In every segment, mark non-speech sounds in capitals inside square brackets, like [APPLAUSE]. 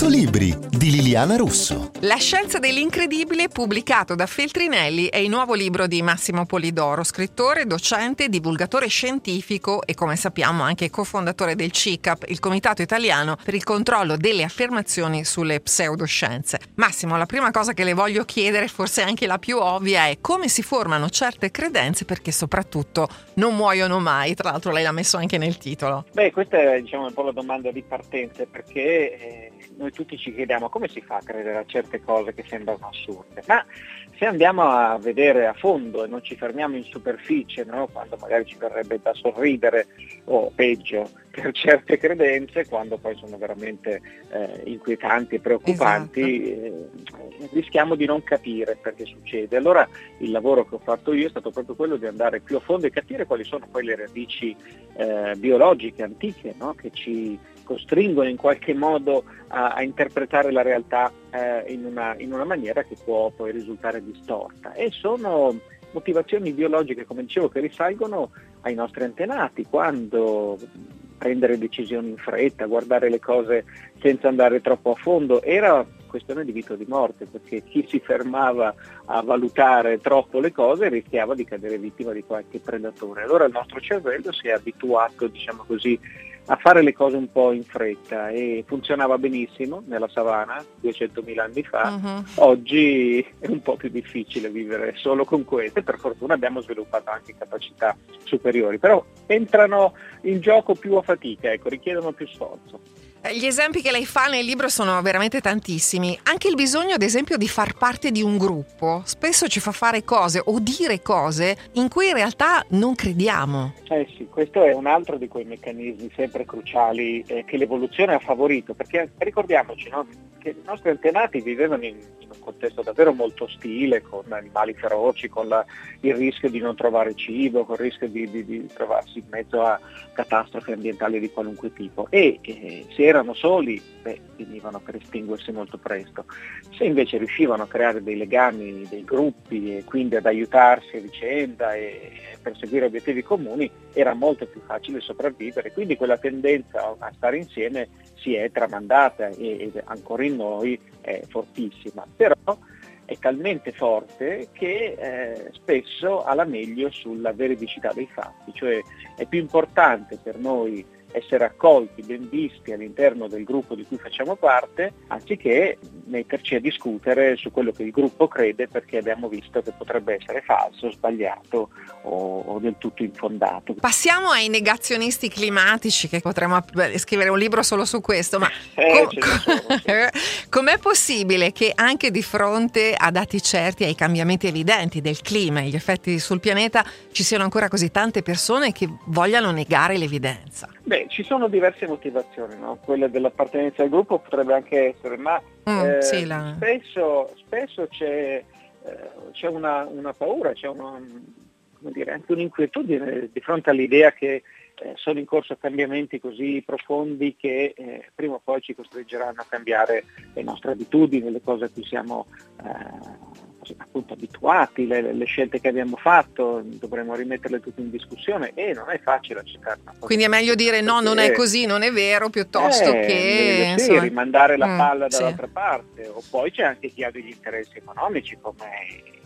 100 libri di Liliana Russo. La scienza dell'incredibile pubblicato da Feltrinelli è il nuovo libro di Massimo Polidoro, scrittore, docente, divulgatore scientifico e come sappiamo anche cofondatore del CICAP, il Comitato Italiano per il controllo delle affermazioni sulle pseudoscienze. Massimo, la prima cosa che le voglio chiedere, forse anche la più ovvia, è come si formano certe credenze perché soprattutto non muoiono mai. Tra l'altro lei l'ha messo anche nel titolo. Beh, questa è diciamo, un po' la domanda di partenza perché eh, noi tutti ci chiediamo come si fa a credere a certe cose che sembrano assurde, ma se andiamo a vedere a fondo e non ci fermiamo in superficie, no? quando magari ci verrebbe da sorridere o peggio [LAUGHS] per certe credenze, quando poi sono veramente eh, inquietanti e preoccupanti, esatto. Rischiamo di non capire perché succede. Allora il lavoro che ho fatto io è stato proprio quello di andare più a fondo e capire quali sono poi le radici eh, biologiche antiche no? che ci costringono in qualche modo a, a interpretare la realtà eh, in, una, in, una, maniera che può poi risultare distorta. E sono motivazioni biologiche, come dicevo, che risalgono ai nostri antenati, quando prendere decisioni in fretta, guardare le cose senza andare troppo a fondo, era questione di vita o di morte, perché chi si fermava a valutare troppo le cose rischiava di cadere vittima di qualche predatore. Allora il nostro cervello si è abituato, diciamo così, a fare le cose un po' in fretta e funzionava benissimo nella savana 200.000 anni fa, uh-huh. oggi è un po' più difficile vivere solo con queste, per fortuna abbiamo sviluppato anche capacità superiori, però entrano in gioco più a fatica, ecco, richiedono più sforzo. Eh, gli esempi che lei fa nel libro sono veramente tantissimi. Anche il bisogno, ad esempio, di far parte di un gruppo spesso ci fa fare cose o dire cose in cui in realtà non crediamo. Eh sì, questo è un altro di quei meccanismi sempre cruciali eh, che l'evoluzione ha favorito, perché ricordiamoci no, che i nostri antenati vivevano in, in, un contesto davvero molto ostile, con animali feroci, con la, il rischio di non trovare cibo, con il rischio di, di, di trovarsi in mezzo a catastrofi ambientali di qualunque tipo. E eh, se erano soli, beh, finivano per estinguersi molto presto. Se invece riuscivano a creare dei legami, dei gruppi e quindi ad aiutarsi a vicenda e perseguire obiettivi comuni, era molto più facile sopravvivere. Quindi quella tendenza a stare insieme si è tramandata ed ancora in noi è fortissima. Però è talmente forte che eh, spesso ha la meglio sulla veridicità dei fatti, cioè è più importante per noi essere accolti, ben visti all'interno del gruppo di cui facciamo parte, anziché metterci a discutere su quello che il gruppo crede perché abbiamo visto che potrebbe essere falso, sbagliato o, o del tutto infondato. Passiamo ai negazionisti climatici, che potremmo scrivere un libro solo su questo, ma [LAUGHS] eh, com- sono, sì. [LAUGHS] com'è possibile che anche di fronte a dati certi, ai cambiamenti evidenti del clima e gli effetti sul pianeta, ci siano ancora così tante persone che vogliano negare l'evidenza? Beh, ci sono diverse motivazioni, no? quella dell'appartenenza al gruppo potrebbe anche essere, ma mm, eh, sì, la... spesso, spesso, c'è, eh, c'è una, una, paura, c'è una, dire, anche un'inquietudine di fronte all'idea che eh, sono in corso cambiamenti così profondi che eh, prima o poi ci costringeranno a cambiare le nostre abitudini, le cose a cui siamo eh, appunto abituati, le, le, scelte che abbiamo fatto, dovremmo rimetterle tutte in discussione e non è facile accettare Quindi è meglio dire no, non è così, non è vero, piuttosto eh, che... Sì, insomma... rimandare la mm, palla mm, dall'altra sì. parte. O poi c'è anche chi ha degli interessi economici come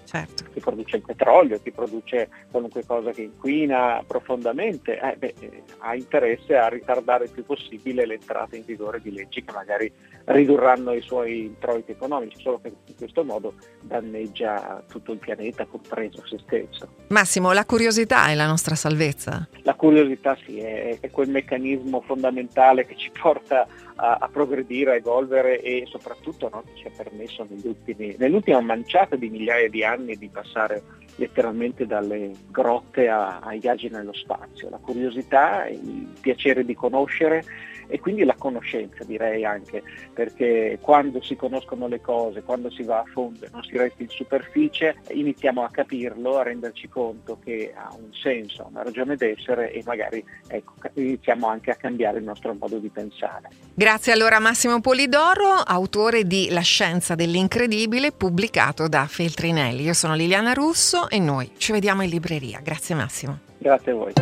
certo. chi produce il petrolio, chi produce qualunque cosa che inquina profondamente, eh, beh, eh, ha interesse a ritardare il più possibile l'entrata in vigore di leggi che magari ridurranno i suoi introiti economici, solo che in questo modo danneggia tutto il pianeta, compreso se stesso. Massimo, la curiosità è la nostra salvezza? La curiosità sì, è, è quel meccanismo fondamentale che ci porta a, a progredire, a evolvere e soprattutto no, ci ha permesso ultimi, nell'ultima manciata di migliaia di anni di passare letteralmente dalle grotte a, ai viaggi nello spazio. La curiosità, il piacere di conoscere e quindi la conoscenza direi anche, perché quando si conoscono le cose, quando si va a fondo e non si resta in superficie, iniziamo a capirlo, a renderci conto che ha un senso, ha una ragione d'essere e magari ecco, iniziamo anche a cambiare il nostro modo di pensare. Grazie allora Massimo Polidoro, autore di La scienza dell'incredibile, pubblicato da Feltrinelli. Io sono Liliana Russo e noi ci vediamo in libreria. Grazie Massimo. Grazie a voi.